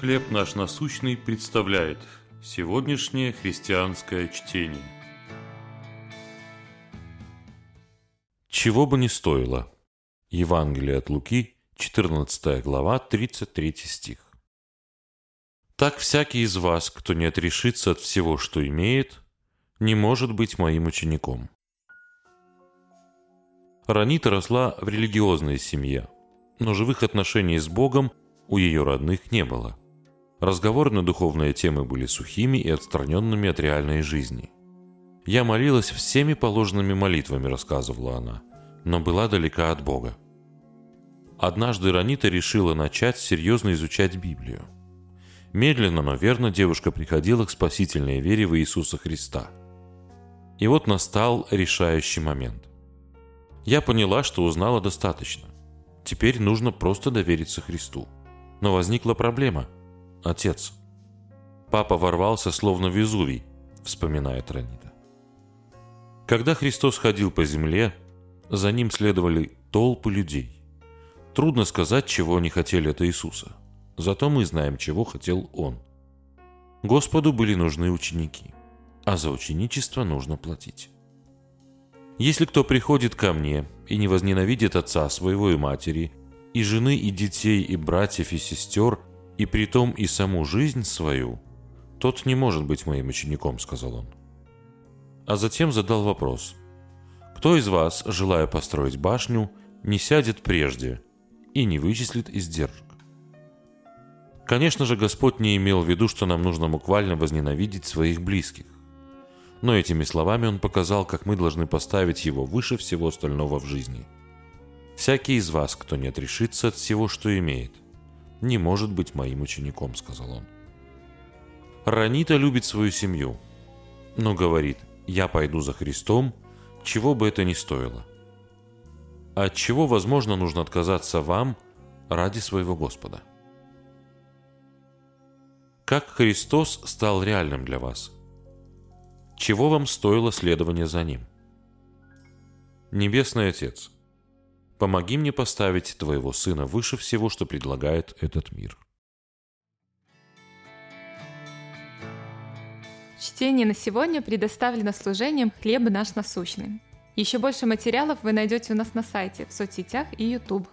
«Хлеб наш насущный» представляет сегодняшнее христианское чтение. Чего бы ни стоило. Евангелие от Луки, 14 глава, 33 стих. «Так всякий из вас, кто не отрешится от всего, что имеет, не может быть моим учеником». Ранита росла в религиозной семье, но живых отношений с Богом у ее родных не было – Разговоры на духовные темы были сухими и отстраненными от реальной жизни. «Я молилась всеми положенными молитвами», — рассказывала она, но была далека от Бога. Однажды Ранита решила начать серьезно изучать Библию. Медленно, но верно девушка приходила к спасительной вере в Иисуса Христа. И вот настал решающий момент. Я поняла, что узнала достаточно. Теперь нужно просто довериться Христу. Но возникла проблема — отец. Папа ворвался, словно Везувий, вспоминает Ранита. Когда Христос ходил по земле, за ним следовали толпы людей. Трудно сказать, чего они хотели от Иисуса. Зато мы знаем, чего хотел Он. Господу были нужны ученики, а за ученичество нужно платить. Если кто приходит ко мне и не возненавидит отца своего и матери, и жены, и детей, и братьев, и сестер, и притом и саму жизнь свою, тот не может быть моим учеником», — сказал он. А затем задал вопрос. «Кто из вас, желая построить башню, не сядет прежде и не вычислит издержек?» Конечно же, Господь не имел в виду, что нам нужно буквально возненавидеть своих близких. Но этими словами Он показал, как мы должны поставить Его выше всего остального в жизни. «Всякий из вас, кто не отрешится от всего, что имеет, не может быть моим учеником», — сказал он. Ранита любит свою семью, но говорит, я пойду за Христом, чего бы это ни стоило. От чего, возможно, нужно отказаться вам ради своего Господа. Как Христос стал реальным для вас? Чего вам стоило следование за Ним? Небесный Отец – Помоги мне поставить Твоего Сына выше всего, что предлагает этот мир. Чтение на сегодня предоставлено служением «Хлеб наш насущный». Еще больше материалов вы найдете у нас на сайте, в соцсетях и YouTube.